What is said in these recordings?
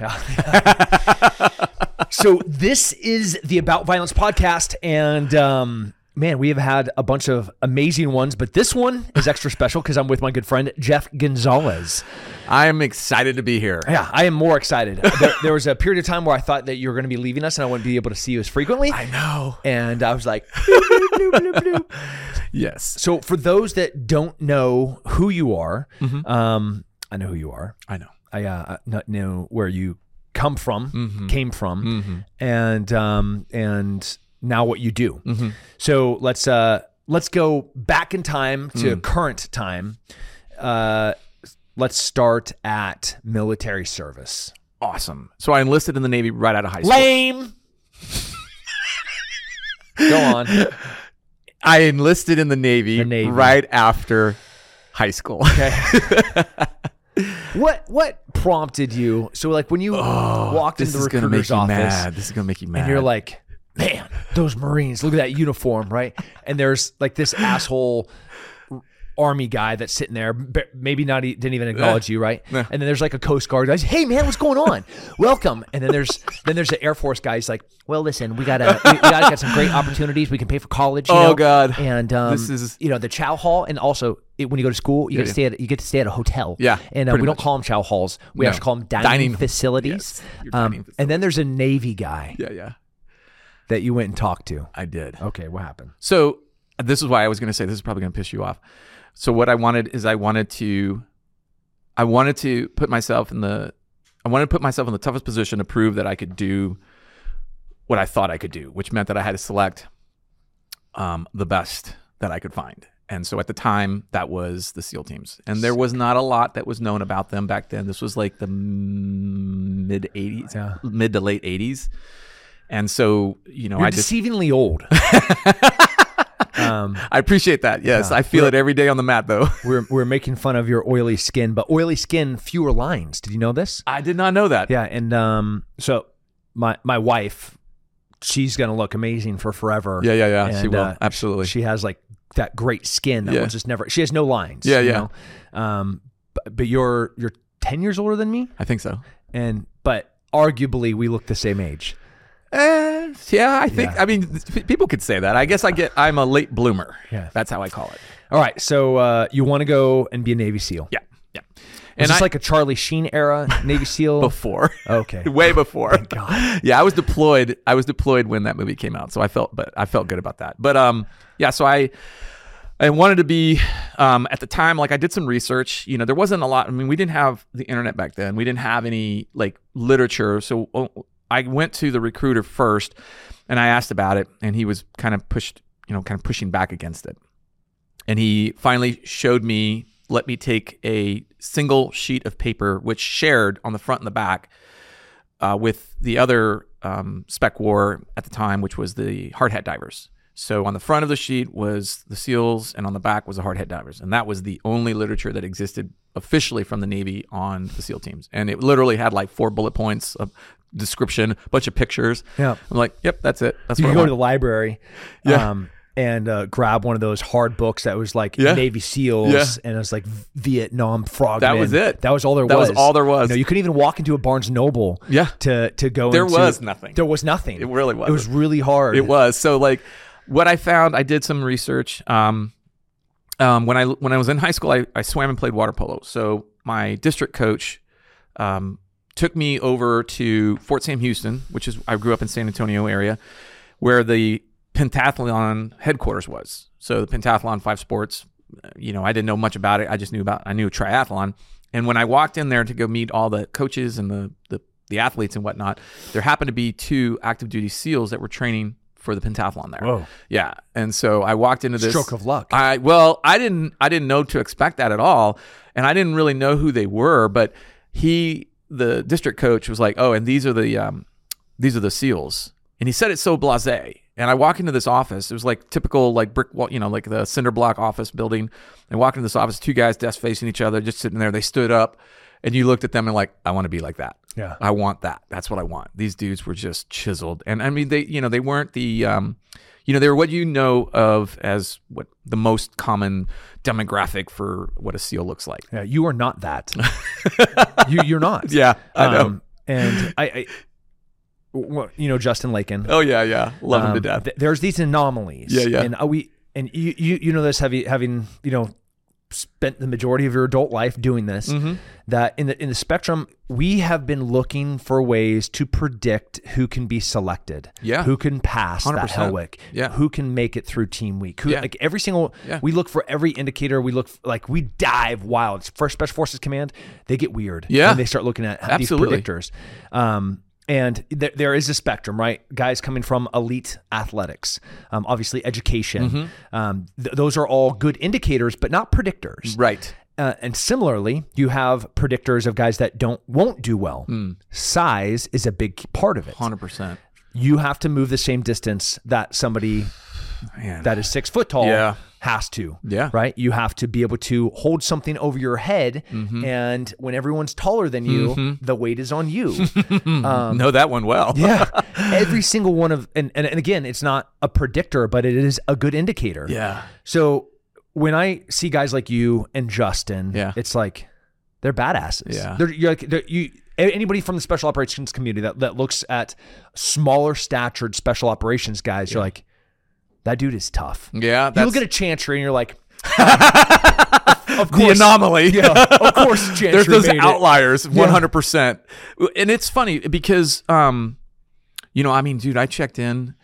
so this is the About Violence podcast, and um, man, we have had a bunch of amazing ones, but this one is extra special because I'm with my good friend Jeff Gonzales. I am excited to be here. Yeah, I am more excited. there, there was a period of time where I thought that you were going to be leaving us, and I wouldn't be able to see you as frequently. I know. and I was like, bloop, bloop, bloop, bloop. Yes. so for those that don't know who you are, um, I know who you are. I know. I uh, not know where you come from, Mm-hmm. came from, and um, and now what you do. Mm-hmm. So let's uh, let's go back in time to Mm. current time. Uh, let's start at military service. Awesome. So I enlisted in the Navy right out of high school. Lame. go on. I enlisted in the Navy, The Navy. right after high school. Okay. what what prompted you? So like when you oh, walked Oh, this into the recruiter's make you office, mad. This is gonna make you mad. and you're like, man, those Marines, look at that uniform, right? And there's like this asshole army guy that's sitting there, maybe not didn't even acknowledge you, right? Yeah. And then there's like a Coast Guard guy, hey man, what's going on? Welcome. And then there's then there's an Air Force guy. He's like, well, listen, we got a we, we got, some great opportunities. We can pay for college. You Oh, know? God. And um, This is- you know the chow hall, and also it, when you go to school, you get to stay at you get to stay at a hotel. Yeah, And uh, we don't call them chow halls. We No. actually call them dining, Dining- facilities. yes, Um, dining and then there's a Navy guy yeah, yeah. that you went and talked to. I did. Okay, what happened? So this is why I was going to say this is probably going to piss you off. So what I wanted is I wanted to, I wanted to put myself in the, I wanted to put myself in the toughest position to prove that I could do what I thought I could do, which meant that I had to select um, the best that I could find. And so at the time, that was the SEAL teams, and there was not a lot that was known about them back then. This was like the mid '80s, Yeah. mid to late '80s, and so you know, You're I just deceivingly old. um, I appreciate that. Yes, Yeah. I feel it every day on the mat, though. we're we're making fun of your oily skin, but oily skin, fewer lines. Did you know this? I did not know that. Yeah, and um, so my my wife, she's gonna look amazing for forever. yeah, yeah, yeah. she will uh, absolutely. She has like that great skin that Yeah. just never. She has no lines. Yeah, you yeah. know? Um, but, but you're you're ten years older than me, I think so. and but arguably we look the same age. Eh, yeah, I think. Yeah. I mean, people could say that. I guess I get. I'm a late bloomer. Yeah. that's how I call it. All right, so uh, you want to go and be a Navy SEAL? Yeah, yeah. Is And this I, like a Charlie Sheen era Navy SEAL? before, okay. way before. God. Yeah, I was deployed. I was deployed when that movie came out, so I felt, but I felt good about that. But um, yeah. So I, I wanted to be, um, at the time, like I did some research. You know, there wasn't a lot. I mean, we didn't have the internet back then. We didn't have any like literature. So oh, I went to the recruiter first, and I asked about it, and he was kind of pushed, you know, kind of pushing back against it. And he finally showed me, let me take a single sheet of paper, which shared on the front and the back uh, with the other um, spec war at the time, which was the hard hat divers. So on the front of the sheet was the SEALs, and on the back was the hard hat divers, and that was the only literature that existed officially from the Navy on the SEAL teams. And it literally had like four bullet points of description, a bunch of pictures. Yeah. I'm like, yep, that's it. That's You can go to the library, Yeah. um, and uh, grab one of those hard books that was like Yeah. Navy SEALs, Yeah. and it was like Vietnam frogmen. That was it. That was all there That was. was all there was. You, know, you couldn't even walk into a Barnes Noble. Yeah. To to go. There into- was nothing. There was nothing. It really was. It was really hard. It was so like what I found. I did some research. Um, um, when I when I was in high school, I, I swam and played water polo. So my district coach um, took me over to Fort Sam Houston, which is I grew up in San Antonio area, where the pentathlon headquarters was. So the pentathlon, five sports. uh, You know, I didn't know much about it. I just knew about I knew triathlon. And when I walked in there to go meet all the coaches and the the, the athletes and whatnot, there happened to be two active duty SEALs that were training for the pentathlon there. Whoa. Yeah, and so I walked into this Stroke of luck. I well, I didn't I didn't know to expect that at all, and I didn't really know who they were. But he, the district coach, was like, "Oh, and these are the um, these are the SEALs," and he said it so blasé. And I walk into this office. It was like typical, like brick wall, you know, like the cinder block office building. And walk into this office, two guys, desk facing each other, just sitting there. They stood up, and you looked at them and like, I want to be like that. Yeah. I want that. That's what I want. These dudes were just chiseled, and I mean, they, you know, they weren't the, um, you know, they were what you know of as what the most common demographic for what a SEAL looks like. Yeah, you are not that. you you're not. Yeah, I know. and I, I well, you know Justin Lakin. Oh yeah, yeah, love him to Um, death. th- there's these anomalies. Yeah, yeah. And uh, we and you you you know this having having you know spent the majority of your adult life doing this. Mm-hmm. That in the in the spectrum, we have been looking for ways to predict who can be selected. Yeah. Who can pass that 100%. Hell Week. Yeah. Who can make it through Team Week. Who Yeah. like every single. Yeah. We look for every indicator. We look like we dive wild. first Special Forces Command, they get weird. Yeah. When they start looking at Absolutely. these predictors. Um, and there, there is a spectrum, right? Guys coming from elite athletics, um, obviously education. Mm-hmm. Um, th- those are all good indicators, but not predictors. Right. Uh, and similarly, you have predictors of guys that don't won't do well. Hmm. Size is a big part of it. Hundred percent. You have to move the same distance that somebody Man. that is six foot tall Yeah. Has to. Yeah. Right? You have to be able to hold something over your head. Mm-hmm. And when everyone's taller than you, the weight is on you. Um, know that one well. yeah. Every single one of, and, and, and again, it's not a predictor, but it is a good indicator. Yeah. So when I see guys like you and Justin, Yeah. it's like they're badasses. Yeah. They're, you're like, they're, you, anybody from the special operations community that, that looks at smaller statured special operations guys, you're like, that dude is tough. Yeah. You That's look at a chantry and you're like, of course, the anomaly. yeah, of course, chantry There's those made it. outliers, 100%. And it's funny because, um, you know, I mean, dude, I checked in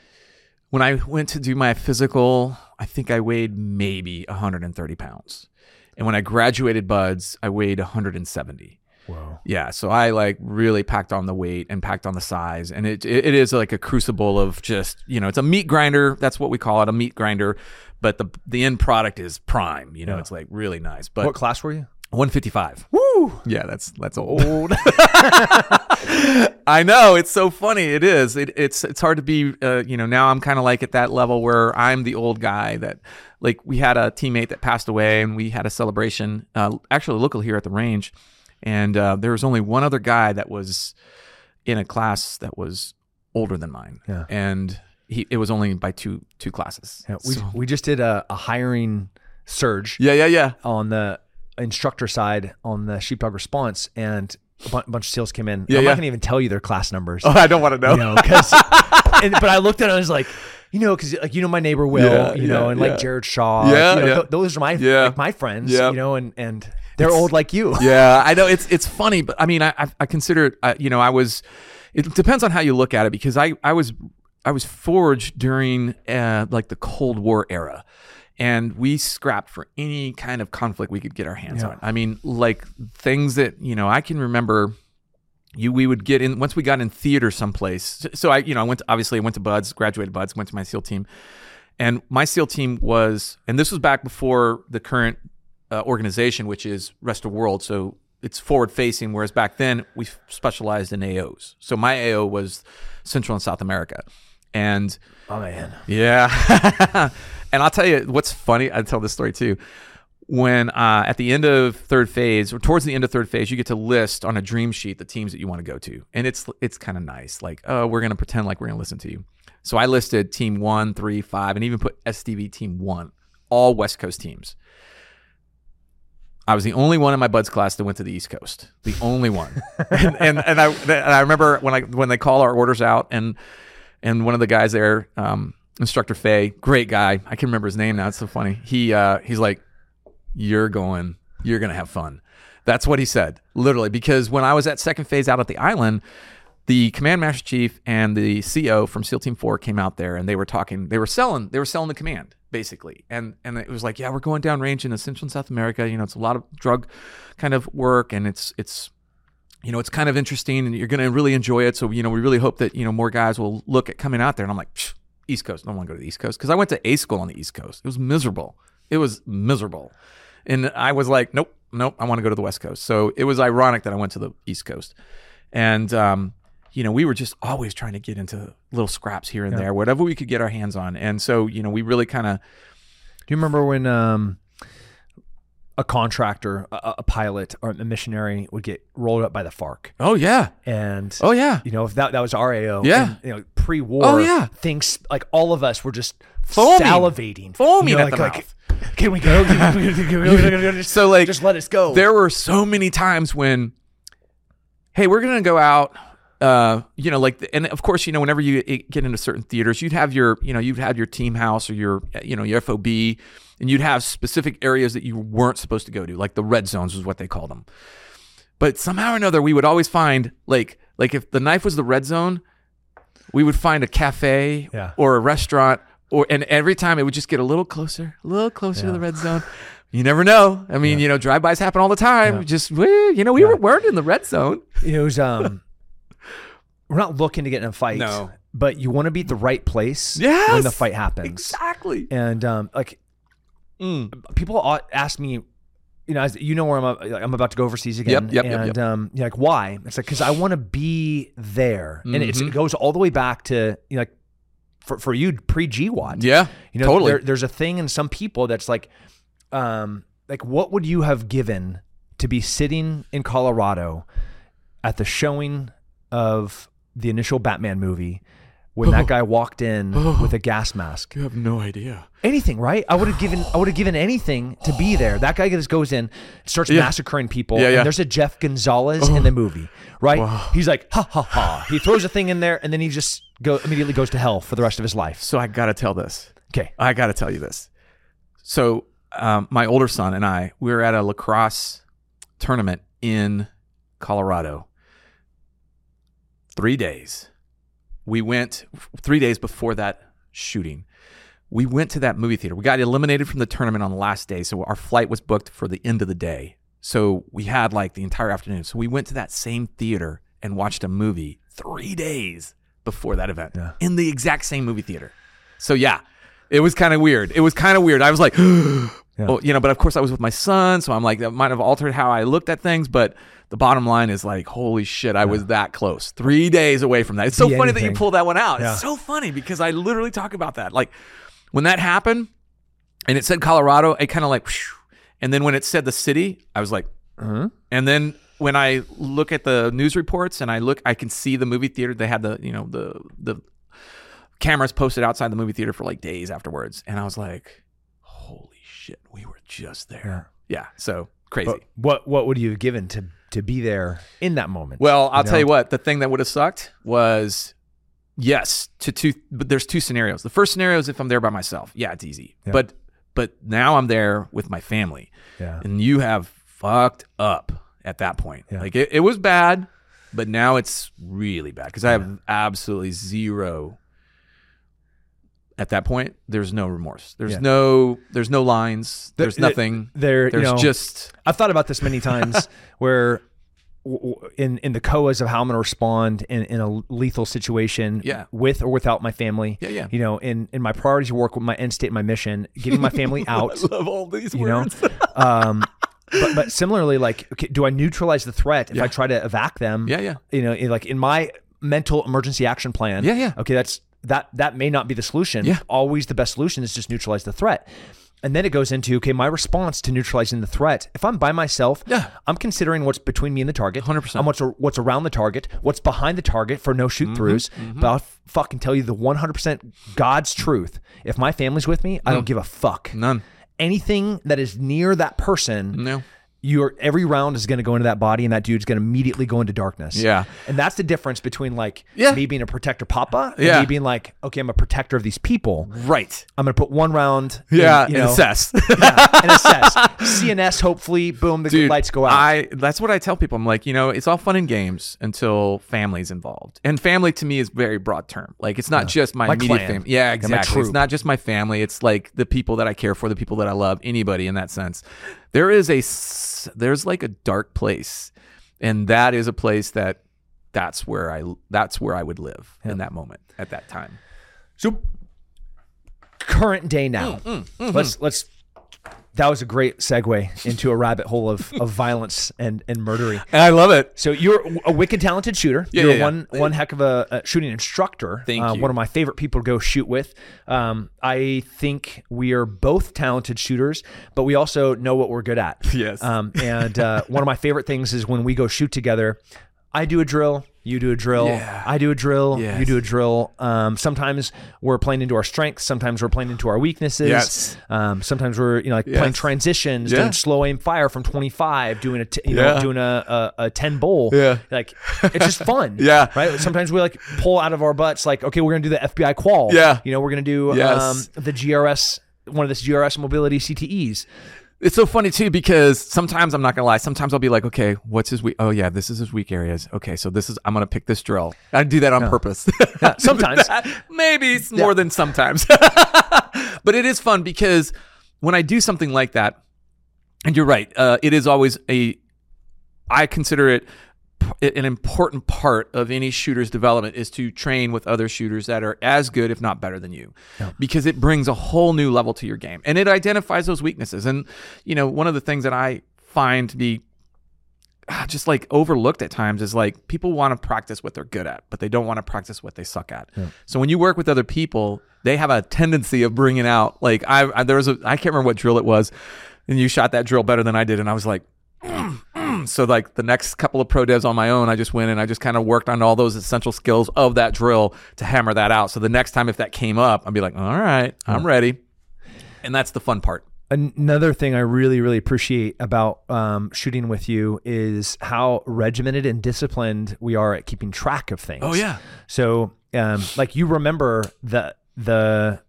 when I went to do my physical. I think I weighed maybe 130 pounds, and when I graduated BUD/S, I weighed 170. Whoa. Yeah, so I like really packed on the weight and packed on the size, and it it, is like a crucible of just you know it's a meat grinder. That's what we call it, a meat grinder. But the the end product is prime. You know, it's like really nice. But What class were you? 155. Woo! Yeah, that's that's old. I know it's so funny. It is. It, it's it's hard to be. Uh, you know, now I'm kind of like at that level where I'm the old guy that, like, we had a teammate that passed away, and we had a celebration, uh, actually local here at the range, and uh, there was only one other guy that was in a class that was older than mine, Yeah. and he it was only by two two classes. Yeah, we, So- we just did a, a hiring surge yeah, yeah, yeah. on the instructor side on the sheepdog response, and a bu- bunch of SEALs came in. Yeah, I'm yeah. not gonna even tell you their class numbers. Oh, I don't want to know. you know, because but I looked at it and I was like, you know, because like you know my neighbor Will, Yeah, you know, yeah, and like yeah. Jared Shaw, Yeah, you know, th- those are my like my friends, Yeah. you know, and and they're old like you. yeah, I know it's it's funny, but I mean, I I, I consider it. Uh, you know, I was. It depends on how you look at it because I I was I was forged during uh, like the Cold War era. And we scrapped for any kind of conflict we could get our hands on. I mean, like things that you know, I can remember. You, we would get in once we got in theater someplace. So, I, you know, I went to, obviously I went to BUD/S, graduated BUD/S, went to my SEAL team, and my SEAL team was, and this was back before the current uh, organization, which is Rest of World. So it's forward facing, whereas back then we specialized in AOs. So my AO was Central and South America. And Oh man, yeah. and I'll tell you what's funny. I tell this story too. When uh, at the end of third phase, or towards the end of third phase, you get to list on a dream sheet the teams that you want to go to, and it's it's kind of nice. Like, oh, we're gonna pretend like we're gonna listen to you. So I listed team one, three, five, and even put SDV team one, all West Coast teams. I was the only one in my BUD/S class that went to the East Coast. The only one. and, and and I and I remember when I when they call our orders out and and one of the guys there, um, instructor Faye, great guy. I can remember his name now. It's so funny. He uh, he's like, "You're going. You're gonna have fun." That's what he said, literally. Because when I was at second phase out at the island, the command master chief and the CO from SEAL Team Four came out there, and they were talking. They were selling. They were selling the command basically, and and it was like, "Yeah, we're going down range in Central and South America. You know, it's a lot of drug kind of work, and it's it's." You know, it's kind of interesting and you're going to really enjoy it. So, you know, we really hope that, you know, more guys will look at coming out there. And I'm like, East Coast. I don't want to go to the East Coast because I went to A school on the East Coast. It was miserable. It was miserable. And I was like, nope, nope, I want to go to the West Coast. So it was ironic that I went to the East Coast. And, um, you know, we were just always trying to get into little scraps here and there, whatever we could get our hands on. And so, you know, we really kind of, Do you remember when um, a contractor, a, a pilot, or a missionary would get rolled up by the FARC? oh, yeah. And Oh, yeah. you know, if that that was our AO, Yeah. and, you know, pre-war, Oh, yeah. things like all of us were just Foaming. salivating, Foaming you know, at the like, mouth. Can we go? Can we, can we, can we just, So, like, just let us go. there were so many times when hey we're gonna go out uh, you know, like, and of course, you know, whenever you get into certain theaters, you'd have your, you know, you'd have your team house or your, you know, your FOB, and you'd have specific areas that you weren't supposed to go to, like the red zones was what they called them. But somehow or another, we would always find, like, like if the knife was the red zone, we would find a cafe Yeah. or a restaurant, or and every time it would just get a little closer, a little closer to the red zone. You never know. I mean, you know, drive-bys happen all the time. Just, we- you know, we were, weren't in the red zone. It was um we're not looking to get in a fight. No. But you want to be at the right place Yes. when the fight happens. Exactly. And um like Mm. people ask me you know, as, you know where I'm. uh, like, I'm about to go overseas again, Yep, yep, yep, and yep. um, you're like, why? It's like because I want to be there, and it's, Mm-hmm. it goes all the way back to you know, like for for you pre GWOT. Yeah, You know, totally. there, there's a thing in some people that's like, um, like what would you have given to be sitting in Colorado at the showing of the initial Batman movie when that guy walked in with a gas mask? You have no idea. Anything, right? I would have given, I would have given anything to be there. That guy just goes in, starts Yeah. massacring people, Yeah, yeah. and there's a Jeff Gonzales in the movie, right? He's like, ha ha ha. He throws a thing in there, and then he just go immediately goes to hell for the rest of his life. So I got to tell this. Okay. I got to tell you this. So, um, my older son and I, we were at a lacrosse tournament in Colorado. Three days. We went three days before that shooting. We went to that movie theater. We got eliminated from the tournament on the last day. So our flight was booked for the end of the day. So we had like the entire afternoon. So we went to that same theater and watched a movie three days before that event Yeah. in the exact same movie theater. So yeah, it was kind of weird. It was kind of weird. I was like, well, you know, but of course I was with my son, so I'm like that might have altered how I looked at things. But the bottom line is like, holy shit, I was that close, three days away from that. It's so Be funny that you anything. pulled that one out. Yeah. It's so funny because I literally talk about that. Like when that happened, and it said Colorado, it kind of like, whew. and then when it said the city, I was like, Uh-huh. and then when I look at the news reports and I look, I can see the movie theater. They had the you know the the cameras posted outside the movie theater for like days afterwards, and I was like, "Holy shit, we were just there." Yeah, so crazy. But what what would you have given to to be there in that moment? well, I'll know? tell you what. The thing that would have sucked was. Yes, to two, but there's two scenarios. The first scenario is if I'm there by myself. Yeah, it's easy. Yeah. But but now I'm there with my family. yeah, and you have fucked up at that point. Yeah. Like it, it was bad, but now it's really bad because I have absolutely zero. At that point, there's no remorse. There's Yeah. no. There's no lines. There- There's there- nothing. there. There's you know, just. I've thought about this many times where in in the COAs of how I'm going to respond in, in a lethal situation Yeah. with or without my family. Yeah, yeah. You know, in in my priorities work with my end state, my mission, getting my family out. I love all these you know, um, but but similarly, like, okay, do I neutralize the threat if Yeah. I try to evac them? Yeah, yeah. You know, like in my mental emergency action plan. Yeah, yeah. Okay, that's that that may not be the solution. Yeah. Always the best solution is just neutralize the threat. And then it goes into okay, my response to neutralizing the threat. If I'm by myself, Yeah. I'm considering what's between me and the target, 100%. I'm what's what's around the target, what's behind the target for no shoot throughs. Mm-hmm, But I'll fucking tell you the 100% God's truth. If my family's with me, I don't give a fuck. None. Anything that is near that person, No. Your every round is going to go into that body, and that dude's going to immediately go into darkness. Yeah. and that's the difference between like Yeah. me being a protector, papa, and Yeah. me being like, okay, I'm a protector of these people. Right. I'm going to put one round. Yeah. in, Yeah. you and know, assess. yeah, and assess. CNS, hopefully, boom, the Dude, lights go out. I that's what I tell people. I'm like, you know, it's all fun and games until family's involved. And family to me is very broad term. Like it's not just my, My immediate clan. family. Yeah, exactly. it's not just my family. It's like the people that I care for, the people that I love, anybody in that sense. There is a there's like a dark place. And that is a place that that's where I that's where I would live in that moment at that time. So current day now. Mm, Let's let's that was a great segue into a rabbit hole of, of violence and, and murdering. And I love it. So you're a wicked talented shooter. Yeah, you're yeah, yeah. one one heck of a, a shooting instructor. Thank uh, you. One of my favorite people to go shoot with. Um, I think we are both talented shooters, but we also know what we're good at. Yes. Um, and uh, one of my favorite things is when we go shoot together. I do a drill, you do a drill, Yeah. I do a drill, you do a drill. Um, sometimes we're playing into our strengths, sometimes we're playing into our weaknesses. Yes. Um, sometimes we're you know like playing transitions, Yeah. doing slow aim fire from 25, doing a t- you know doing a, a, a 10 bowl. Yeah. Like it's just fun. Yeah. Right. Sometimes we like pull out of our butts like okay we're gonna do the FBI qual. Yeah. You know we're gonna do Yes. um, the GRS one of this GRS mobility CTEs. It's so funny too because sometimes I'm not gonna lie. Sometimes I'll be like, okay, what's his weak? Oh yeah, this is his weak areas. Okay, so this is I'm gonna pick this drill. I do that on purpose. sometimes. maybe it's more than sometimes, but it is fun because when I do something like that, and you're right, uh, it is always a. I consider it an important part of any shooter's development is to train with other shooters that are as good, if not better than you, because it brings a whole new level to your game and it identifies those weaknesses. And, you know, one of the things that I find to be ah, just like overlooked at times is like people want to practice what they're good at, but they don't want to practice what they suck at. So when you work with other people, they have a tendency of bringing out like I, I there was a I can't remember what drill it was, and you shot that drill better than I did, and I was like. "Mm, mm." So like the next couple of pro devs on my own, I just went and I just kind of worked on all those essential skills of that drill to hammer that out. So the next time if that came up, I'd be like, all right, I'm ready. And that's the fun part. Another thing I really, really appreciate about um, shooting with you is how regimented and disciplined we are at keeping track of things. Oh, yeah. So, um, like you remember the the.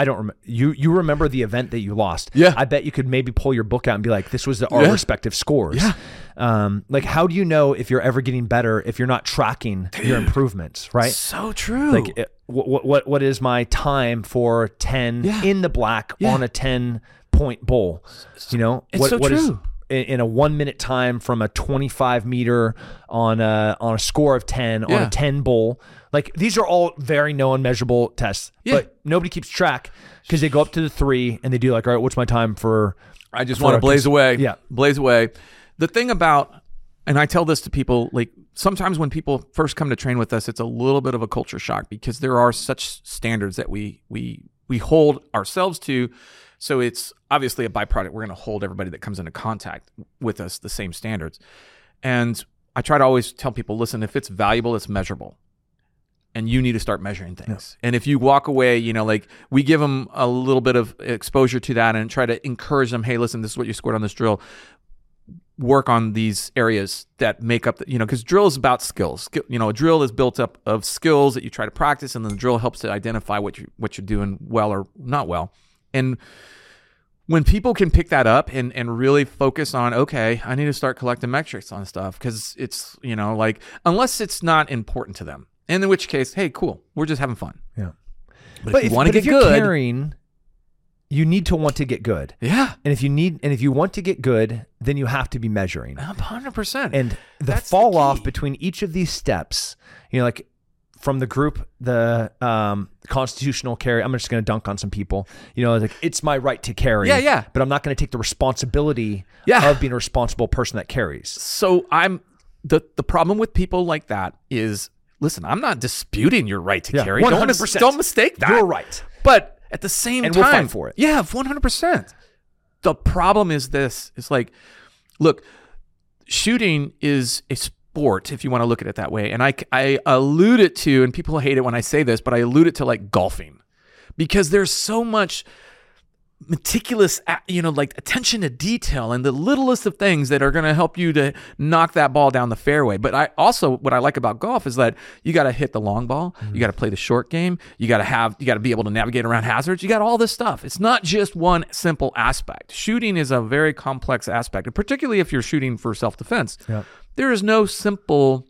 I don't remember. You you remember the event that you lost? Yeah. I bet you could maybe pull your book out and be like, "This was the, our Yeah. respective scores." Yeah. Um, like, how do you know if you're ever getting better if you're not tracking your improvements? Right. So true. like it, what what what is my time for 10 Yeah. in the black Yeah. on a 10 point bowl you know It's what so what is- true. in, in a 1 minute time from a 25 meter on a on a score of 10 on a 10 bowl like these are all very known measurable tests Yeah. but nobody keeps track because they go up to the 3 and they do like all right what's my time for I just want to blaze cons- away. Yeah. Blaze away. The thing about, and I tell this to people, like sometimes when people first come to train with us, it's a little bit of a culture shock because there are such standards that we we we hold ourselves to. So it's obviously a byproduct. We're going to hold everybody that comes into contact with us the same standards. And I try to always tell people, listen, if it's valuable, it's measurable and you need to start measuring things. And if you walk away, you know, like we give them a little bit of exposure to that and try to encourage them, hey, listen, this is what you scored on this drill. Work on these areas that make up, the, you know, because drill is about skills. Skill- You know, a drill is built up of skills that you try to practice, and then the drill helps to identify what you what you're doing well or not well. And when people can pick that up and, and really focus on okay i need to start collecting metrics on stuff because it's you know like unless it's not important to them and in which case hey cool. We're just having fun. Yeah. But, but if you want to get if you're good carrying you need to want to get good. Yeah. And if you need and if you want to get good then you have to be measuring. 100% and the That's the fall off between each of these steps you know like from the group the um constitutional carry i'm just going to dunk on some people. You know like it's my right to carry Yeah, yeah. but i'm not going to take the responsibility Yeah. of being a responsible person that carries. So i'm the the problem with people like that is listen i'm not disputing your right to Yeah, carry don't, mis- 100%. don't mistake that you're right But at the same And time, we'll fight for it. Yeah, one hundred percent. The problem is this: it's like, look, shooting is a sport if you want to look at it that way, and I I allude it to, and people hate it when I say this, but I allude it to like golfing, because there's so much meticulous you know like attention to detail and the littlest of things that are going to help you to knock that ball down the fairway. But i also what i like about golf is that you got to hit the long ball you mm-hmm. got to play the short game you got to have you got to be able to navigate around hazards you got all this stuff. It's not just one simple aspect. Shooting is a very complex aspect and particularly if you're shooting for self-defense. Yeah. there is no simple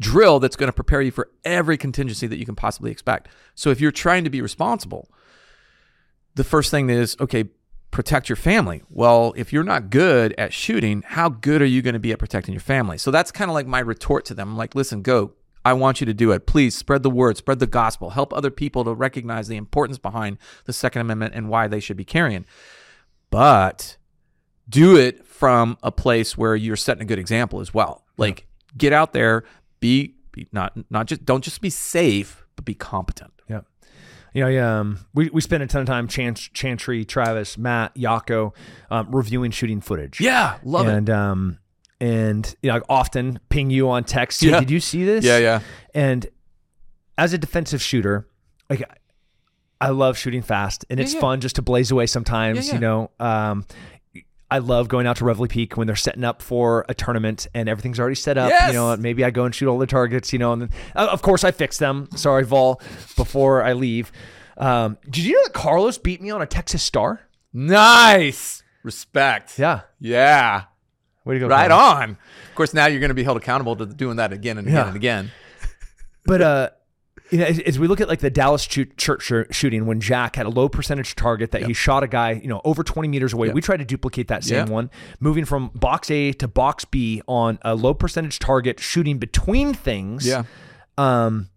drill that's going to prepare you for every contingency that you can possibly expect. So if you're trying to be responsible the first thing is okay protect your family. Well if you're not good at shooting how good are you going to be at protecting your family? So that's kind of like my retort to them. I'm like listen go. I want you to do it. Please spread the word spread the gospel. Help other people to recognize the importance behind the second amendment and why they should be carrying. But do it from a place where you're setting a good example as well. Like get out there be, be not not just don't just be safe but be competent. Yeah. You know, yeah, um, we, we spent a ton of time, Chan- Chantry, Travis, Matt, Yako, um, reviewing shooting footage. yeah love it and um, and you know, I often ping you on text. Hey, Yeah. Did you see this? Yeah, yeah. And as a defensive shooter, like I love shooting fast, and it's yeah. fun just to blaze away sometimes. Yeah, You know, um, I love going out to Reveille Peak when they're setting up for a tournament and everything's already set up. Yes! You know, maybe I go and shoot all the targets. You know, and then uh, of course I fix them. Sorry, Vol, before I leave. Um, did you know that Carlos beat me on a Texas Star? Nice. Respect. Yeah. Yeah. Way to go. Right Carlos. on. Of course, now you're going to be held accountable to doing that again and again Yeah. and again. But uh, you know, as, as we look at like the Dallas shoot, church shooting, when Jack had a low percentage target that he shot a guy, you know, over 20 meters away, we tried to duplicate that same Yeah. one, moving from box A to box B on a low percentage target, shooting between things. Yeah. Um,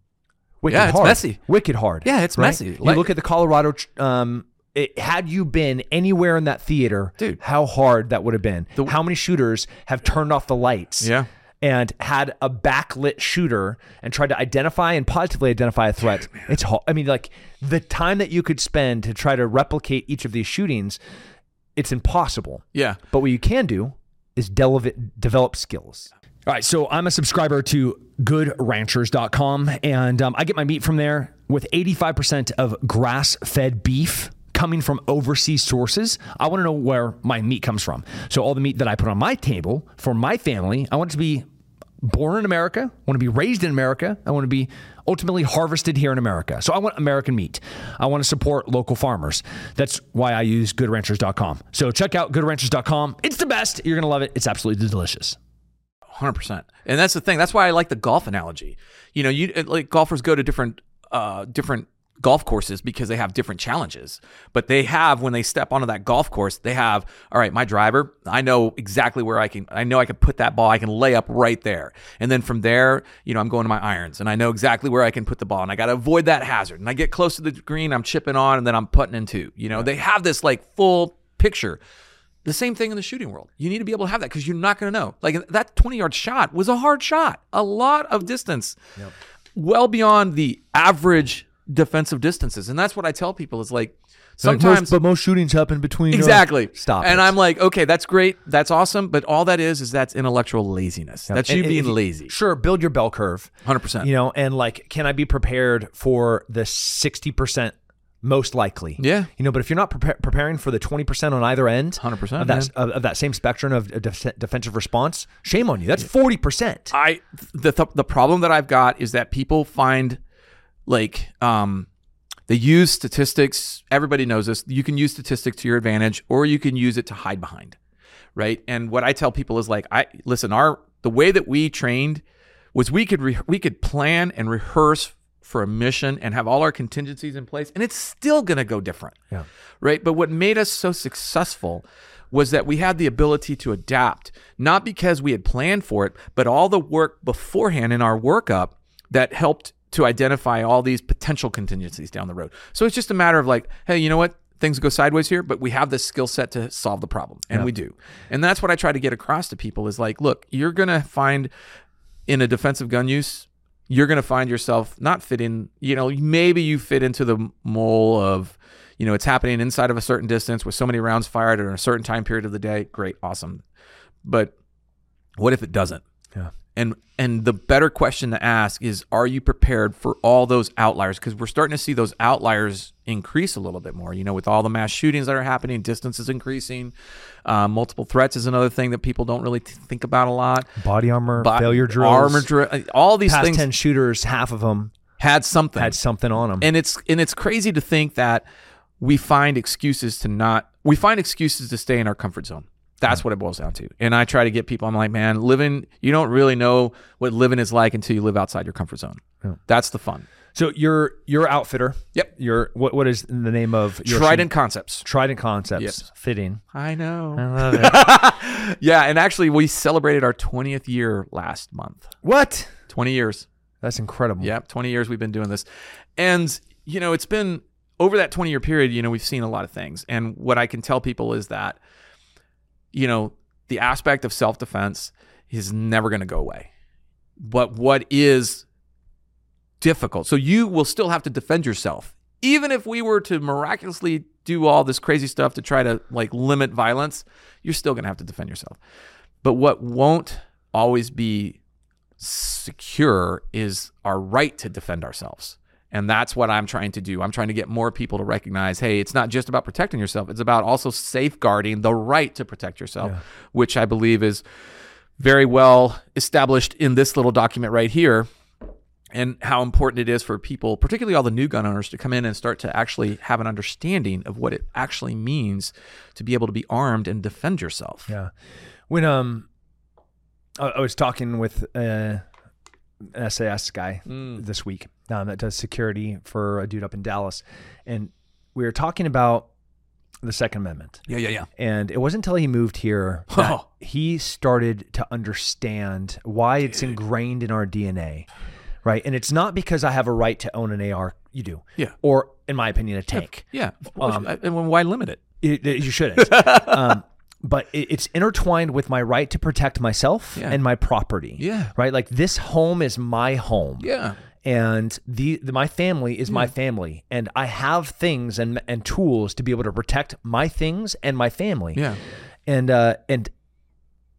wicked Yeah, it's hard. messy. Wicked hard. Yeah, it's right? messy. You look at the Colorado. Um, it, had you been anywhere in that theater, Dude. how hard that would have been. The- how many shooters have turned off the lights? Yeah. And had a backlit shooter and tried to identify and positively identify a threat. it's hard. I mean, like the time that you could spend to try to replicate each of these shootings, it's impossible. Yeah. But what you can do is develop, develop skills. All right, so I'm a subscriber to goodranchers.com and um, I get my meat from there with 85% of grass fed beef coming from overseas sources. I want to know where my meat comes from. So, all the meat that I put on my table for my family, I want it to be born in America, I want to be raised in America, I want to be ultimately harvested here in America. So I want American meat. I want to support local farmers. That's why I use goodranchers.com. So check out goodranchers.com. It's the best. You're going to love it. It's absolutely delicious. Hundred percent, and that's the thing. That's why I like the golf analogy. You know, you like golfers go to different, uh, different golf courses because they have different challenges. But they have when they step onto that golf course, they have all right. My driver, I know exactly where I can. I know I can put that ball. I can lay up right there, and then from there, you know, I'm going to my irons, and I know exactly where I can put the ball, and I got to avoid that hazard. And I get close to the green, I'm chipping on, and then I'm putting in two. You know, they have this like full picture. The same thing in the shooting world. You need to be able to have that because you're not going to know. Like that 20 yard shot was a hard shot, a lot of distance, well beyond the average defensive distances. And that's what I tell people is like sometimes. but most shootings happen between Exactly. Stop. And it. I'm like, okay, that's great. That's awesome. But all that is, is that's intellectual laziness. That's you And- and being lazy. Sure, build your bell curve. 100%. You know, and like, can I be prepared for the sixty percent most likely? Yeah. You know, but if you're not prepa- preparing for the twenty percent on either end, 100%, of that of, of that same spectrum of of def- defensive response, shame on you. That's forty percent. I the th- the problem that I've got is that people find like um they use statistics. Everybody knows this. You can use statistics to your advantage, or you can use it to hide behind, right? And what I tell people is like, I listen. Our the way that we trained was we could re- we could plan and rehearse for a mission and have all our contingencies in place, and it's still going to go different, Yeah. right? But what made us so successful was that we had the ability to adapt, not because we had planned for it, but all the work beforehand in our workup that helped to identify all these potential contingencies down the road. So it's just a matter of like, hey, you know what? Things go sideways here, but we have this skill set to solve the problem, and we do. And that's what I try to get across to people is like, look, you're going to find in a defensive gun use, you're going to find yourself not fitting, you know, maybe you fit into the mole of, you know, it's happening inside of a certain distance with so many rounds fired in a certain time period of the day. Great, awesome. But what if it doesn't? Yeah. And and the better question to ask is are you prepared for all those outliers? Because we're starting to see those outliers increase a little bit more you know with all the mass shootings that are happening distance is increasing uh, multiple threats is another thing that people don't really t- think about a lot. Body armor, But failure drills, armor drill all these past things ten shooters, half of them had something. had something on them. and it's and it's crazy to think that we find excuses to not we find excuses to stay in our comfort zone that's what it boils down to and i try to get people i'm like man living you don't really know what living is like until you live outside your comfort zone that's the fun so your your outfitter. Yep. Your what what is the name of your trident concepts Trident Concepts. Yes. Fitting. i know I love it. yeah and actually we celebrated our 20th year last month what? 20 years That's incredible. Yep, 20 years we've been doing this. And, you know, it's been over that 20 year period, you know, we've seen a lot of things. And what I can tell people is that, you know, the aspect of self defense is never going to go away. But what is difficult, so you will still have to defend yourself. Even if we were to miraculously do all this crazy stuff to try to like limit violence, you're still going to have to defend yourself. But what won't always be secure is our right to defend ourselves. And that's what I'm trying to do. I'm trying to get more people to recognize hey, it's not just about protecting yourself, it's about also safeguarding the right to protect yourself, Yeah. which I believe is very well established in this little document right here. And how important it is for people, particularly all the new gun owners, to come in and start to actually have an understanding of what it actually means to be able to be armed and defend yourself. Yeah. When um, I, I was talking with uh, an SAS guy Mm. this week um, that does security for a dude up in Dallas, and we were talking about the Second Amendment. Yeah, yeah, yeah. And it wasn't until he moved here that Oh. he started to understand why it's ingrained in our DNA, right? And it's not because I have a right to own an AR. You do, Yeah. or in my opinion, a tank. Yeah. Um, and why limit it? It, it- you shouldn't. um, but it, it's intertwined with my right to protect myself Yeah. and my property. Yeah. Right. Like this home is my home. Yeah. And the, the my family is my family, and I have things and and tools to be able to protect my things and my family. Yeah. And uh and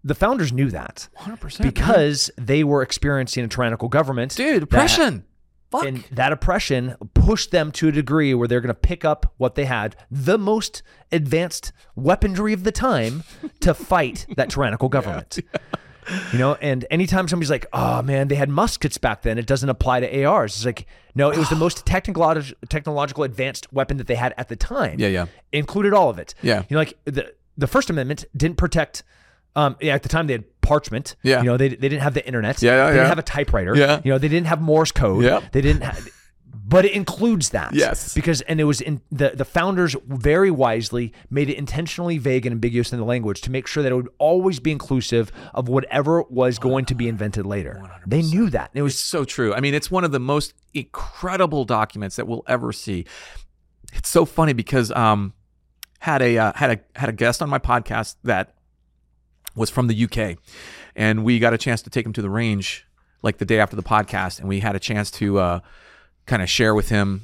the founders knew that 100%. because they were experiencing a tyrannical government. dude, that- oppression. Fuck. and that oppression pushed them to a degree where they're going to pick up what they had, the most advanced weaponry of the time, to fight that tyrannical government. You know, and anytime somebody's like, "Oh man, they had muskets back then; it doesn't apply to ARs," it's like, no, it was the most technological, technological advanced weapon that they had at the time. Yeah, yeah. included all of it. Yeah. you know, like the the First Amendment didn't protect. Um, yeah, at the time they had parchment. Yeah. you know, they, they didn't have the internet. Yeah, yeah, they didn't yeah. have a typewriter. Yeah. you know, they didn't have Morse code. Yeah. they didn't have. But it includes that. Yes. Because and it was in the the founders very wisely made it intentionally vague and ambiguous in the language to make sure that it would always be inclusive of whatever was going to be invented later. They knew that. It was It's so true. I mean, it's one of the most incredible documents that we'll ever see. It's so funny because um had a uh, had a had a guest on my podcast that was from the UK, and we got a chance to take him to the range like the day after the podcast, and we had a chance to uh, kind of share with him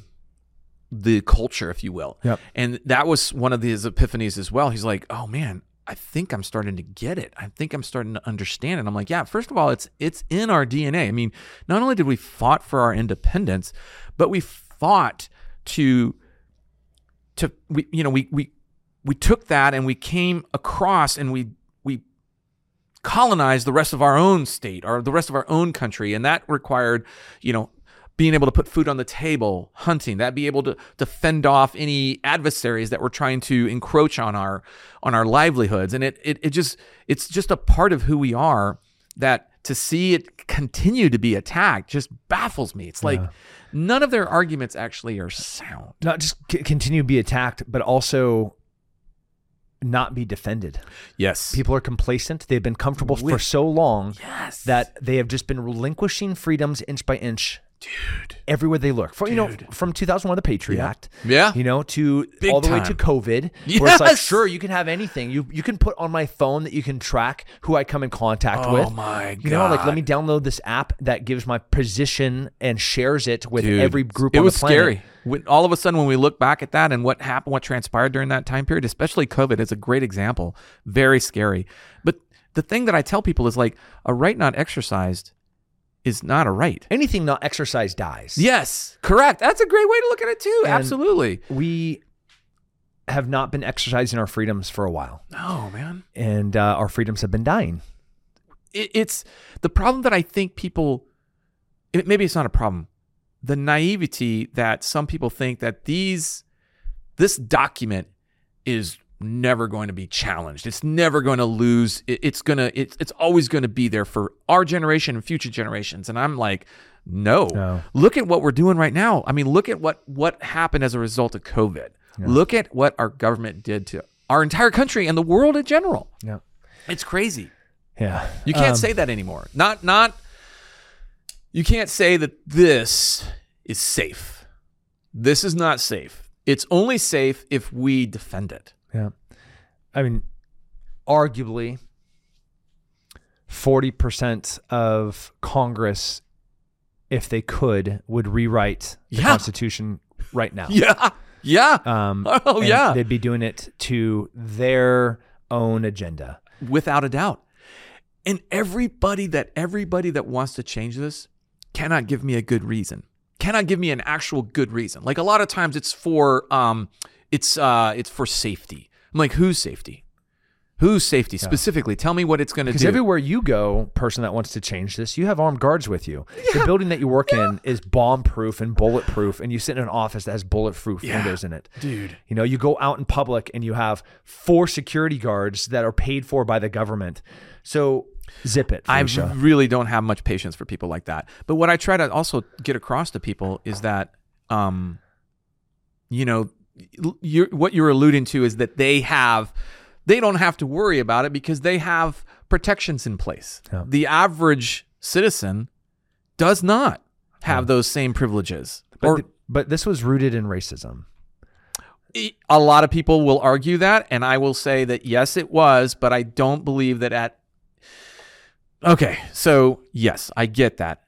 the culture, if you will. Yep. And that was one of his epiphanies as well. He's like, "Oh man, I think I'm starting to get it. I think I'm starting to understand it." I'm like, "Yeah, first of all, it's it's in our DNA. I mean, not only did we fought for our independence, but we fought to to we you know, we we we took that and we came across and we we colonized the rest of our own state or the rest of our own country and that required you know being able to put food on the table hunting that be able to, to fend off any adversaries that were trying to encroach on our on our livelihoods. And it, it it just it's just a part of who we are that to see it continue to be attacked just baffles me. It's like none of their arguments actually are sound. Not just c- continue to be attacked, but also not be defended. yes. People are complacent. They've been comfortable for so long yes. that they have just been relinquishing freedoms inch by inch dude everywhere they look. From you know, from 2001, the Patriot Yeah. Act, Yeah. you know, to Big all the way to time. COVID, where it's like, Yes. sure, you can have anything. You you can put on my phone that you can track who I come in contact with. Oh with. my You know, like let God. me download this app that gives my position and shares it with Dude, every group. It on was the planet. scary. When, all of a sudden, when we look back at that and what happened, what transpired during that time period, especially COVID, is a great example. Very scary. But the thing that I tell people is like a right not exercised is not a right. Anything not exercised dies. Yes, correct. That's a great way to look at it too. And- Absolutely. we have not been exercising our freedoms for a while, No, man. and uh, our freedoms have been dying. it, it's the problem that I think people it, maybe it's not a problem. The naivety that some people think that these this document is never going to be challenged. It's never going to lose. It's gonna. It's it's always going to be there for our generation and future generations. And I'm like, no. No. Look at what we're doing right now. I mean, look at what what happened as a result of COVID. Look at what our government did to our entire country and the world in general. Yeah, It's crazy. yeah. You can't Um, say that anymore. Not not you can't say that this is safe. This is not safe. It's only safe if we defend it. Yeah. I mean, arguably, 40% of Congress, if they could, would rewrite the Yeah. Constitution right now. Yeah. Yeah. Um, Oh, yeah. They'd be doing it to their own agenda. Without a doubt. And everybody that everybody that wants to change this cannot give me a good reason. Cannot give me an actual good reason. Like a lot of times it's for um it's uh it's for safety. I'm like, whose safety? Whose safety specifically? Tell me what it's going to do. Because everywhere you go, person that wants to change this, you have armed guards with you. Yeah. The building that you work in is bomb proof and bulletproof, and you sit in an office that has bulletproof Yeah. windows in it. Dude. You know, you go out in public and you have four security guards that are paid for by the government. So zip it. I really don't have much patience for people like that. But what I try to also get across to people is that, um, you know, you're, what you're alluding to is that they have, they don't have to worry about it because they have protections in place. Yeah. The average citizen does not have those same privileges. but, or th- but this was rooted in racism. a lot of people will argue that, and I will say that yes, it was, but I don't believe that at. Okay, so yes, I get that,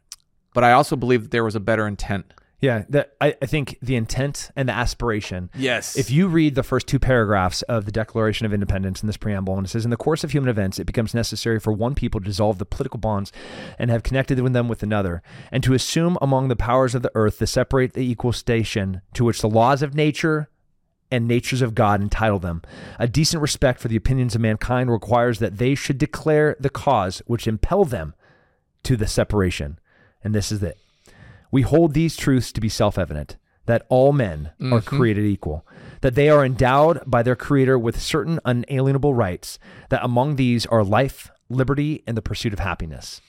but I also believe that there was a better intent. Yeah, that I, I think the intent and the aspiration. Yes, If you read the first two paragraphs of the Declaration of Independence in this preamble, and it says, In the course of human events, it becomes necessary for one people to dissolve the political bonds and have connected them with another, and to assume among the powers of the earth the separate the equal station to which the laws of nature and natures of God entitle them. A decent respect for the opinions of mankind requires that they should declare the cause which impel them to the separation. And this is it. We hold these truths to be self evident that all men are mm-hmm. created equal, that they are endowed by their Creator with certain unalienable rights, that among these are life, liberty, and the pursuit of happiness.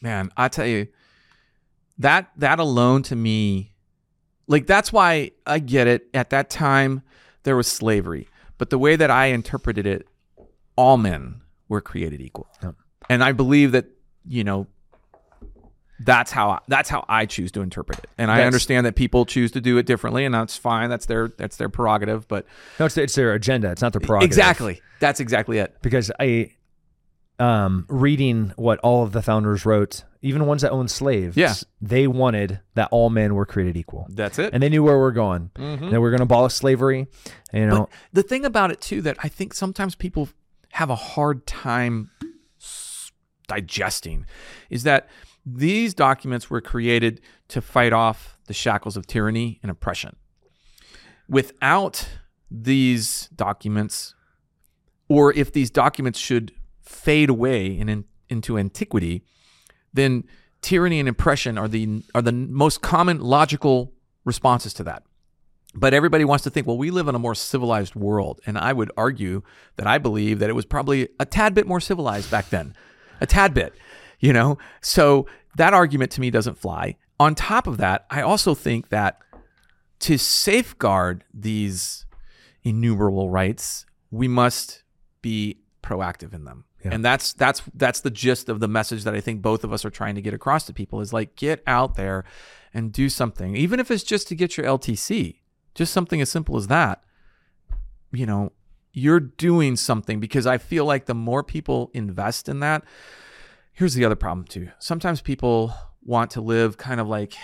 man, I tell you, that that alone to me, like that's why I get it. At that time, there was slavery, but the way that I interpreted it, all men were created equal, and I believe that you know. That's how I, that's how I choose to interpret it, and I understand that people choose to do it differently, and that's fine. That's their that's their prerogative. But No, it's, it's their agenda. It's not their prerogative. exactly, that's exactly it. Because I, um, reading what all of the founders wrote, even ones that owned slaves, Yeah. they wanted that all men were created equal. That's it. And they knew where we're going. And we're going to abolish slavery. You know, But the thing about it too that I think sometimes people have a hard time digesting is that these documents were created to fight off the shackles of tyranny and oppression. Without these documents, or if these documents should fade away and in, into antiquity, then tyranny and oppression are the are the most common logical responses to that. But everybody wants to think, well, we live in a more civilized world. And I would argue that I believe that it was probably a tad bit more civilized back then. A tad bit, you know? So that argument to me doesn't fly. On top of that, I also think that to safeguard these innumerable rights, we must be proactive in them. Yeah. And that's that's that's the gist of the message that I think both of us are trying to get across to people is like get out there and do something. Even if it's just to get your LTC, just something as simple as that. You know, you're doing something because I feel like the more people invest in that, here's the other problem too. Sometimes people want to live kind of like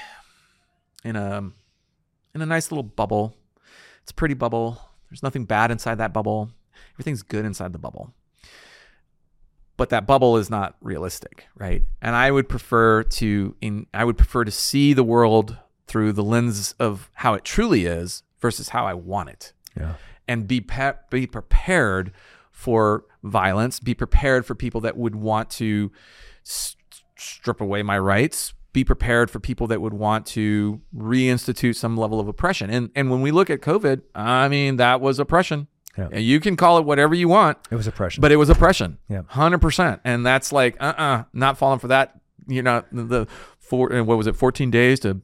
in a in a nice little bubble. It's a pretty bubble. There's nothing bad inside that bubble. Everything's good inside the bubble. But that bubble is not realistic, right? And I would prefer to in I would prefer to see the world through the lens of how it truly is versus how I want it yeah. and be pe- be prepared for violence, be prepared for people that would want to s- strip away my rights, be prepared for people that would want to reinstitute some level of oppression. And and when we look at COVID, I mean that was oppression. Yeah. You can call it whatever you want, It was oppression. but it was oppression. Yeah. 100%. And that's like uh-uh, not falling for that, you know, the, the four uh, what was it 14 days to,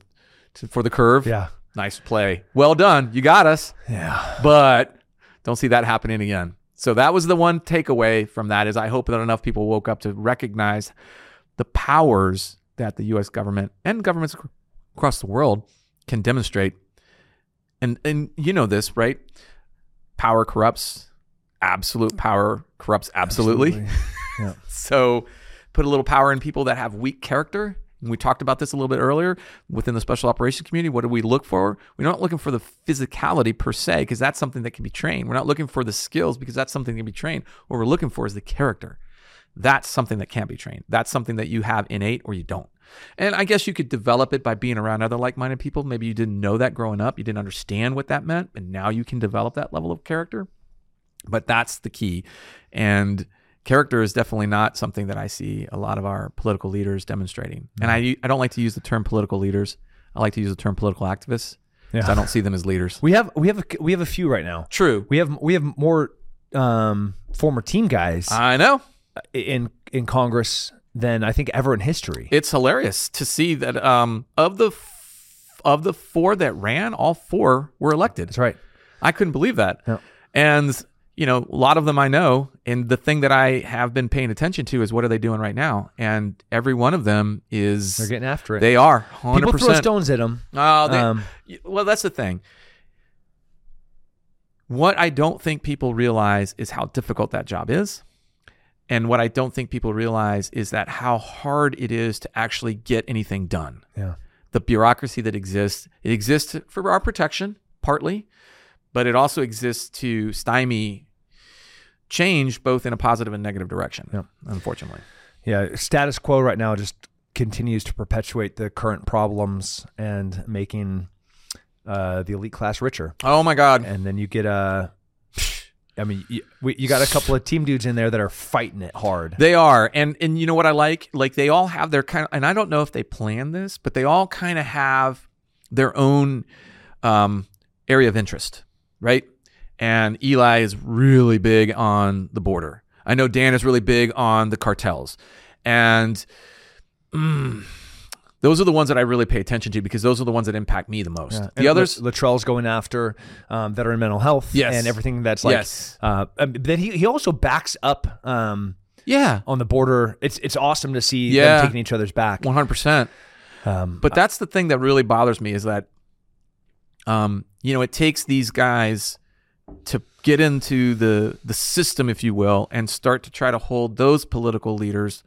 to for the curve. yeah. Nice play. Well done. You got us Yeah. but don't see that happening again. So that was the one takeaway from that is I hope that enough people woke up to recognize the powers that the US government and governments across the world can demonstrate. And and you know this, right? Power corrupts. Absolute power corrupts absolutely. Yeah. So put a little power in people that have weak character. We talked about this a little bit earlier within the special operations community. What do we look for? We're not looking for the physicality per se, because that's something that can be trained. We're not looking for the skills because that's something that can be trained. What we're looking for is the character. That's something that can't be trained. That's something that you have innate or you don't. And I guess you could develop it by being around other like minded people. Maybe you didn't know that growing up, you didn't understand what that meant, and now you can develop that level of character. But that's the key. And character is definitely not something that I see a lot of our political leaders demonstrating. And I, I don't like to use the term political leaders. I like to use the term political activists. Yeah. I don't see them as leaders. We have we have a, we have a few right now. True. We have we have more um, former team guys I know. in in Congress than I think ever in history. It's hilarious to see that um, of the f- of the four that ran, all four were elected. That's right. I couldn't believe that. Yeah. And you know, a lot of them I know, and the thing that I have been paying attention to is what are they doing right now? And every one of them is They're getting after it. they are hundred People throw stones at them. Oh, they, Um, well, that's the thing. What I don't think people realize is how difficult that job is. And what I don't think people realize is that how hard it is to actually get anything done. Yeah. The bureaucracy that exists, it exists for our protection, partly, but it also exists to stymie change both in a positive and negative direction, Yeah. unfortunately. Yeah, status quo right now just continues to perpetuate the current problems and making uh, the elite class richer. Oh my God. And then you get a, I mean, you, we, you got a couple of team dudes in there that are fighting it hard. They are, and and you know what I like? Like they all have their kind of, and I don't know if they plan this, but they all kind of have their own um, area of interest, right? And Eli is really big on the border. I know Dan is really big on the cartels, and mm, those are the ones that I really pay attention to because those are the ones that impact me the most. And The others, Lat- Latrell's going after um, veteran mental health Yes. and everything that's like. Yes. Uh, um, then he, he also backs up um, yeah, on the border. It's it's awesome to see Yeah. them taking each other's back. one hundred percent. Um, But that's the thing that really bothers me is that, um, you know, it takes these guys to get into the the system, if you will, and start to try to hold those political leaders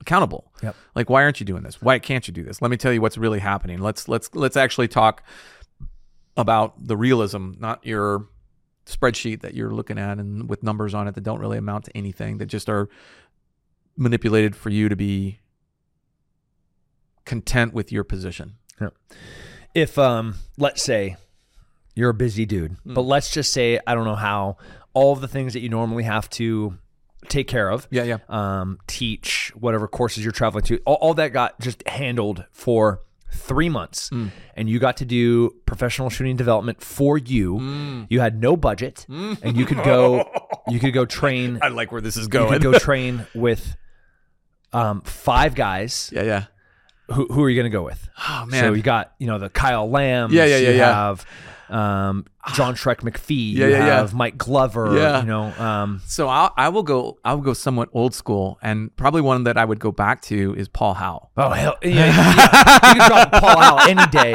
accountable. Yep. Like, why aren't you doing this? Why can't you do this? Let me tell you what's really happening. Let's let's let's actually talk about the realism, not your spreadsheet that you're looking at and with numbers on it that don't really amount to anything that just are manipulated for you to be content with your position. Yep. if um let's say you're a busy dude Hmm. but let's just say i don't know how all of the things that you normally have to take care of Yeah, yeah. um teach whatever courses you're traveling to all, all that got just handled for three months Hmm. and you got to do professional shooting development for you Hmm. you had no budget and you could go you could go train I like where this is going. you could go train with um five guys yeah, yeah. who, who are you going to go with Oh man. so you got, you know, the Kyle Lamb. Yeah, yeah, yeah, You yeah. have um, John Shrek McPhee. Yeah, you yeah, yeah. Mike Glover. Yeah. You know, um, so I'll, I will go. I will go somewhat old school, and probably one that I would go back to is Paul Howe. oh hell, yeah, yeah, you can drop Paul out any day.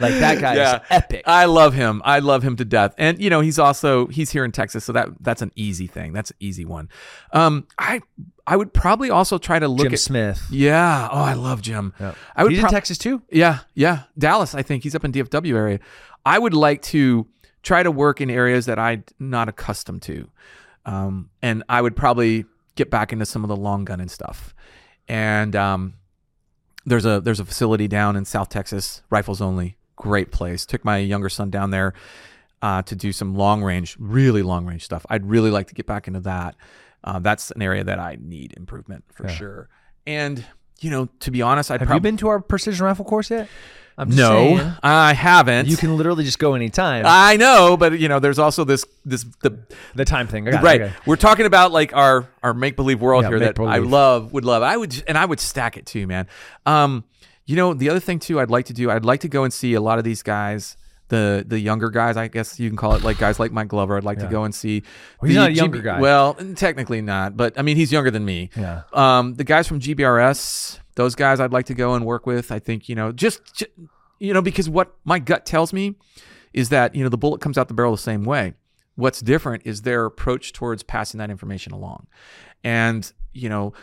Like that guy Yeah. is epic. I love him. I love him to death. And you know, he's also he's here in Texas, so that that's an easy thing. That's an easy one. Um, I I would probably also try to look Jim at. Smith. Yeah. Oh, I love Jim. Yeah. I would He's prob- in Texas too. Yeah, yeah. Dallas, I think he's up in DFW area. I would like to try to work in areas that I'm not accustomed to, um, and I would probably get back into some of the long gun and stuff. And um, there's a there's a facility down in South Texas, rifles only, great place. Took my younger son down there uh, to do some long range, really long range stuff. I'd really like to get back into that. Uh, that's an area that I need improvement for Yeah. sure. And you know, to be honest, I'd Have probably you been to our precision rifle course yet? I'm no, saying. I haven't. You can literally just go anytime. I know, but you know, there's also this this the the time thing. I got it, right. okay. We're talking about like our our make believe world Yeah, here that I love, would love. I would, and I would stack it too, man. Um, you know, the other thing too, I'd like to do, I'd like to go and see a lot of these guys. The, the younger guys, I guess you can call it like guys like Mike Glover. I'd like to go and see. Well, he's the not a younger GB guy. Well, technically not, but I mean he's younger than me. Yeah. Um, the guys from GBRS, those guys I'd like to go and work with. I think, you know, just, ju- you know, because what my gut tells me is that, you know, the bullet comes out the barrel the same way. What's different is their approach towards passing that information along. And, you know,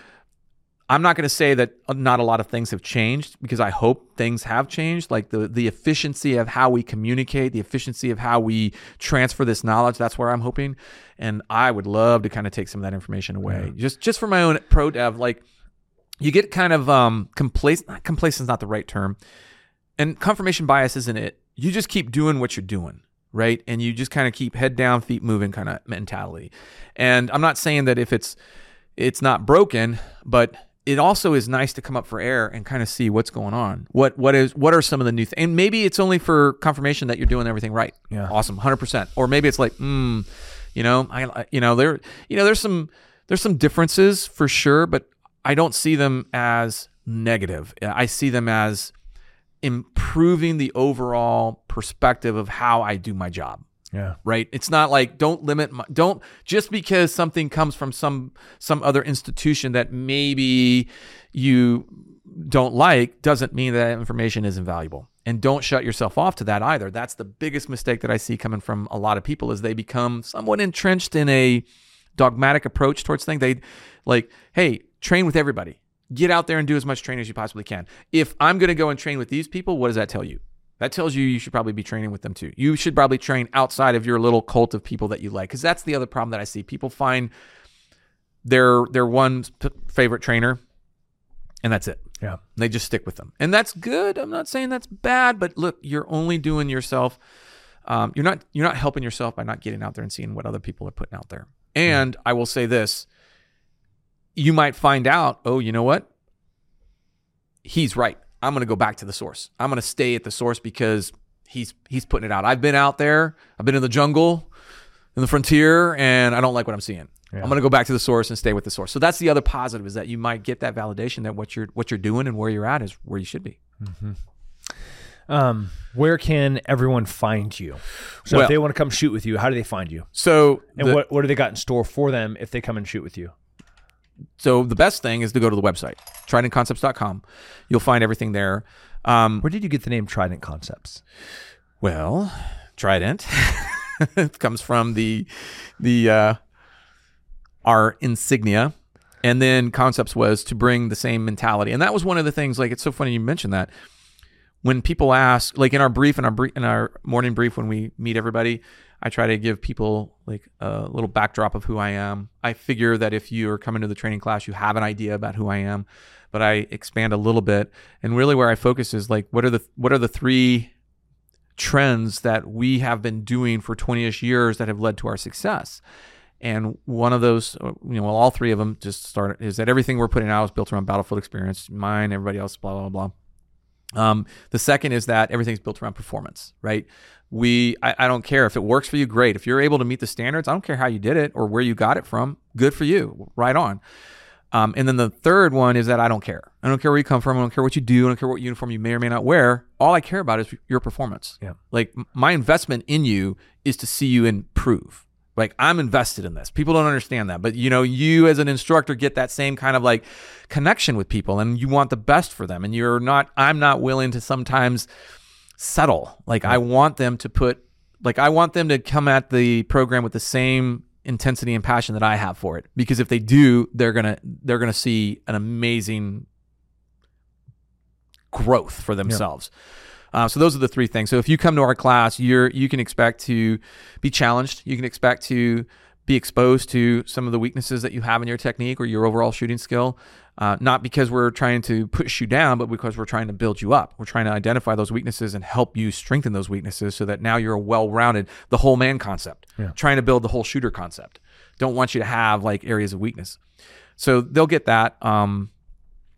I'm not going to say that not a lot of things have changed because I hope things have changed. Like the the efficiency of how we communicate, the efficiency of how we transfer this knowledge. That's where I'm hoping, and I would love to kind of take some of that information away, just just for my own pro dev. Like you get kind of um complacent. Complacent is not the right term, and confirmation bias isn't it. You just keep doing what you're doing right? And you just kind of keep head down, feet moving kind of mentality. And I'm not saying that if it's it's not broken, but it also is nice to come up for air and kind of see what's going on. What what is what are some of the new things? And maybe it's only for confirmation that you're doing everything right. Yeah. Awesome, 100%. Or maybe it's like, mm, you know, I you know, there you know, there's some there's some differences for sure, but I don't see them as negative. I see them as improving the overall perspective of how I do my job. Yeah. Right. It's not like don't limit my, don't just because something comes from some some other institution that maybe you don't like doesn't mean that information is invaluable. And don't shut yourself off to that either. That's the biggest mistake that I see coming from a lot of people is they become somewhat entrenched in a dogmatic approach towards things. They like, hey, train with everybody. Get out there and do as much training as you possibly can. If I'm going to go and train with these people, what does that tell you? That tells you you should probably be training with them too. You should probably train outside of your little cult of people that you like, because that's the other problem that I see. People find their their one favorite trainer, and that's it. Yeah. They just stick with them, and that's good. I'm not saying that's bad, but look, you're only doing yourself. Um, you're not you're not helping yourself by not getting out there and seeing what other people are putting out there. And I will say this: you might find out, oh, you know what? He's right. I'm going to go back to the source. I'm going to stay at the source because he's he's putting it out. I've been out there. I've been in the jungle, in the frontier, and I don't like what I'm seeing. Yeah. I'm going to go back to the source and stay with the source. So that's the other positive is that you might get that validation that what you're what you're doing and where you're at is where you should be. Um, where can everyone find you? So Well- if they want to come shoot with you, how do they find you? So And the, what what do they got in store for them if they come and shoot with you? so the best thing is to go to the website tridentconcepts.com. You'll find everything there. Um, Where did you get the name Trident Concepts? Well, Trident it comes from the the uh, our insignia, and then Concepts was to bring the same mentality, and that was one of the things. Like it's so funny you mentioned that when people ask, like in our brief, in our brief, in our morning brief when we meet everybody, I try to give people like a little backdrop of who I am. I figure that if you are coming to the training class, you have an idea about who I am, but I expand a little bit, and really where I focus is like what are the what are the three trends that we have been doing for 20ish years that have led to our success. And one of those, uh, you know, well, all three of them just start is that everything we're putting out is built around battlefield experience, mine, everybody else, blah, blah, blah. Um, the second is that everything's built around performance, right? We, I, I don't care if it works for you, great. If you're able to meet the standards, I don't care how you did it or where you got it from, good for you, right on. Um, and then the third one is that I don't care. I don't care where you come from. I don't care what you do. I don't care what uniform you may or may not wear. All I care about is your performance. Yeah. Like my investment in you is to see you improve. Like I'm invested in this. People don't understand that, but you know, you as an instructor get that same kind of like connection with people, and you want the best for them. And you're not. I'm not willing to sometimes settle. Like I want them to put. Like I want them to come at the program with the same intensity and passion that I have for it. Because if they do, they're gonna they're gonna see an amazing growth for themselves. Uh, so those are the three things. So if you come to our class, you're you can expect to be challenged. You can expect to be exposed to some of the weaknesses that you have in your technique or your overall shooting skill. Uh, not because we're trying to push you down, but because we're trying to build you up. We're trying to identify those weaknesses and help you strengthen those weaknesses so that now you're a well-rounded, the whole man concept. Yeah. Trying to build the whole shooter concept. Don't want you to have like areas of weakness. So they'll get that. Um,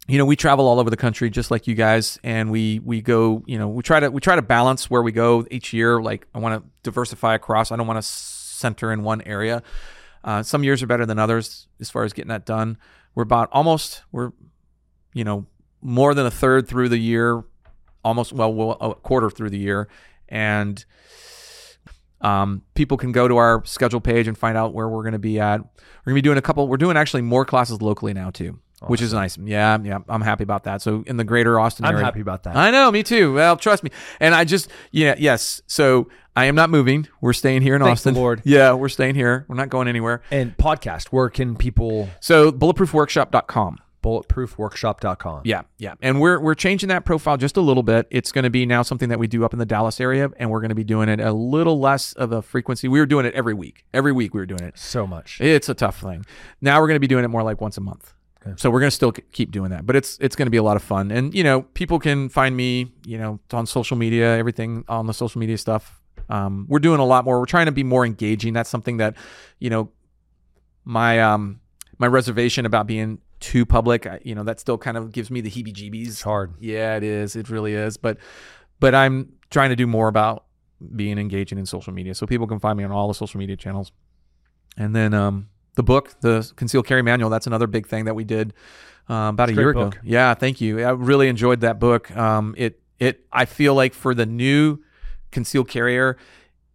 you know we travel all over the country just like you guys and we we go you know we try to we try to balance where we go each year like i want to diversify across i don't want to center in one area uh, some years are better than others as far as getting that done we're about almost we're you know more than a third through the year almost well, well a quarter through the year and um, people can go to our schedule page and find out where we're going to be at. We're going to be doing a couple. We're doing actually more classes locally now too, which is nice. Yeah, yeah, I'm happy about that. So in the greater Austin area. I'm area, happy about that. I know, me too. Well, trust me. And I just, yeah, yes. So I am not moving. We're staying here in Thank Austin. Lord. Yeah, we're staying here. We're not going anywhere. and podcast, where can people? So bulletproofworkshop.com. bulletproofworkshop.com. Yeah, yeah. And we're we're changing that profile just a little bit. It's going to be now something that we do up in the Dallas area and we're going to be doing it a little less of a frequency. We were doing it every week. Every week we were doing it. So much. It's a tough thing. Now we're going to be doing it more like once a month. So we're going to still keep doing that, but it's it's going to be a lot of fun. And you know, people can find me, you know, on social media, everything on the social media stuff. Um, we're doing a lot more. We're trying to be more engaging. That's something that, you know, my um my reservation about being too public, I, you know, that still kind of gives me the heebie-jeebies. It's hard. Yeah, it is. It really is. But but I'm trying to do more about being engaging in social media, so people can find me on all the social media channels. And then um, the book, the Concealed Carry Manual, that's another big thing that we did uh, about a a year ago. Yeah, thank you. I really enjoyed that book. Um, it it I feel like for the new concealed carrier,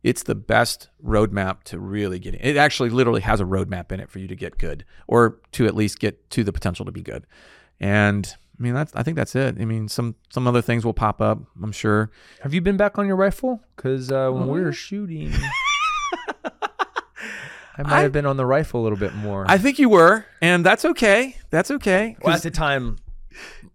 it's the best roadmap to really get in. It actually literally has a roadmap in it for you to get good, or to at least get to the potential to be good. And I mean, that's I think that's it. I mean, some some other things will pop up. I'm sure. Have you been back on your rifle? Because uh, when we Oh, were shooting, I might have been on the rifle a little bit more. I think you were, and that's okay. That's okay. well, at the time,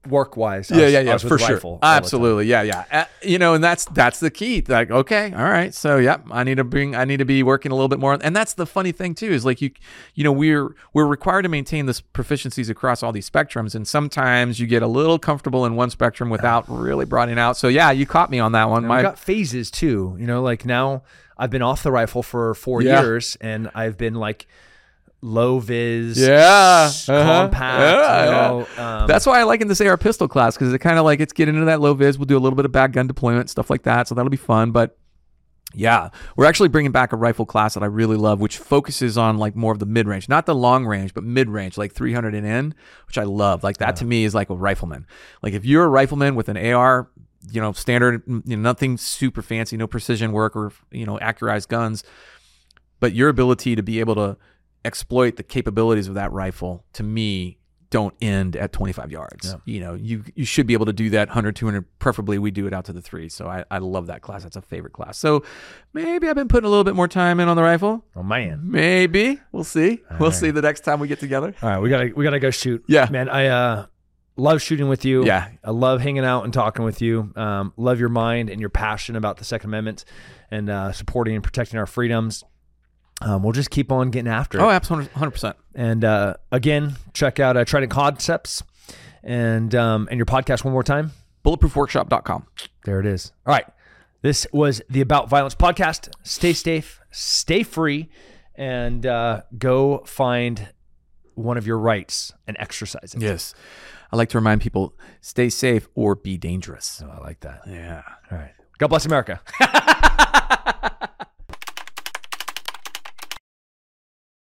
work wise. yeah, yeah, yeah, for sure. Rifle all the time. Absolutely, yeah, yeah. Uh, you know, and that's that's the key. Like, okay, all right, so yeah, I need to bring, I need to be working a little bit more, and that's the funny thing too is like you, you know, we're we're required to maintain this proficiencies across all these spectrums, and sometimes you get a little comfortable in one spectrum without really broadening out. So yeah, you caught me on that one. And My got phases too. You know, like now I've been off the rifle for four Yeah. years, and I've been like low vis, Yeah, uh-huh. compact. Yeah, you yeah. know, um, That's why I like in this AR pistol class because it kind of like it's getting into that low vis. We'll do a little bit of back gun deployment stuff like that, so that'll be fun. But yeah, we're actually bringing back a rifle class that I really love, which focuses on like more of the mid range, not the long range, but mid range, like 300 and in, which I love. Like that to me is like a rifleman. Like if you're a rifleman with an AR, you know, standard, you know, nothing super fancy, no precision work or you know, accurized guns, but your ability to be able to exploit the capabilities of that rifle to me don't end at 25 yards. Yeah. You know, you you should be able to do that 100 200 preferably we do it out to the 3. So I I love that class. That's a favorite class. So maybe I've been putting a little bit more time in on the rifle. oh man. Maybe. We'll see. we'll right. see the next time we get together. All right, we gotta we gotta go shoot. Yeah. man. I uh love shooting with you. Yeah. I love hanging out and talking with you. Um, love your mind and your passion about the Second Amendment and uh, supporting and protecting our freedoms. Um, we'll just keep on getting after it. Oh, absolutely 100%. And uh, again, check out uh, Trident Concepts and um, and your podcast one more time. Bulletproofworkshop.com. There it is. All right. This was the About Violence podcast. Stay safe, stay free, and uh, go find one of your rights and exercise it. Yes. I like to remind people stay safe or be dangerous. Oh, I like that. Yeah. All right. God bless America.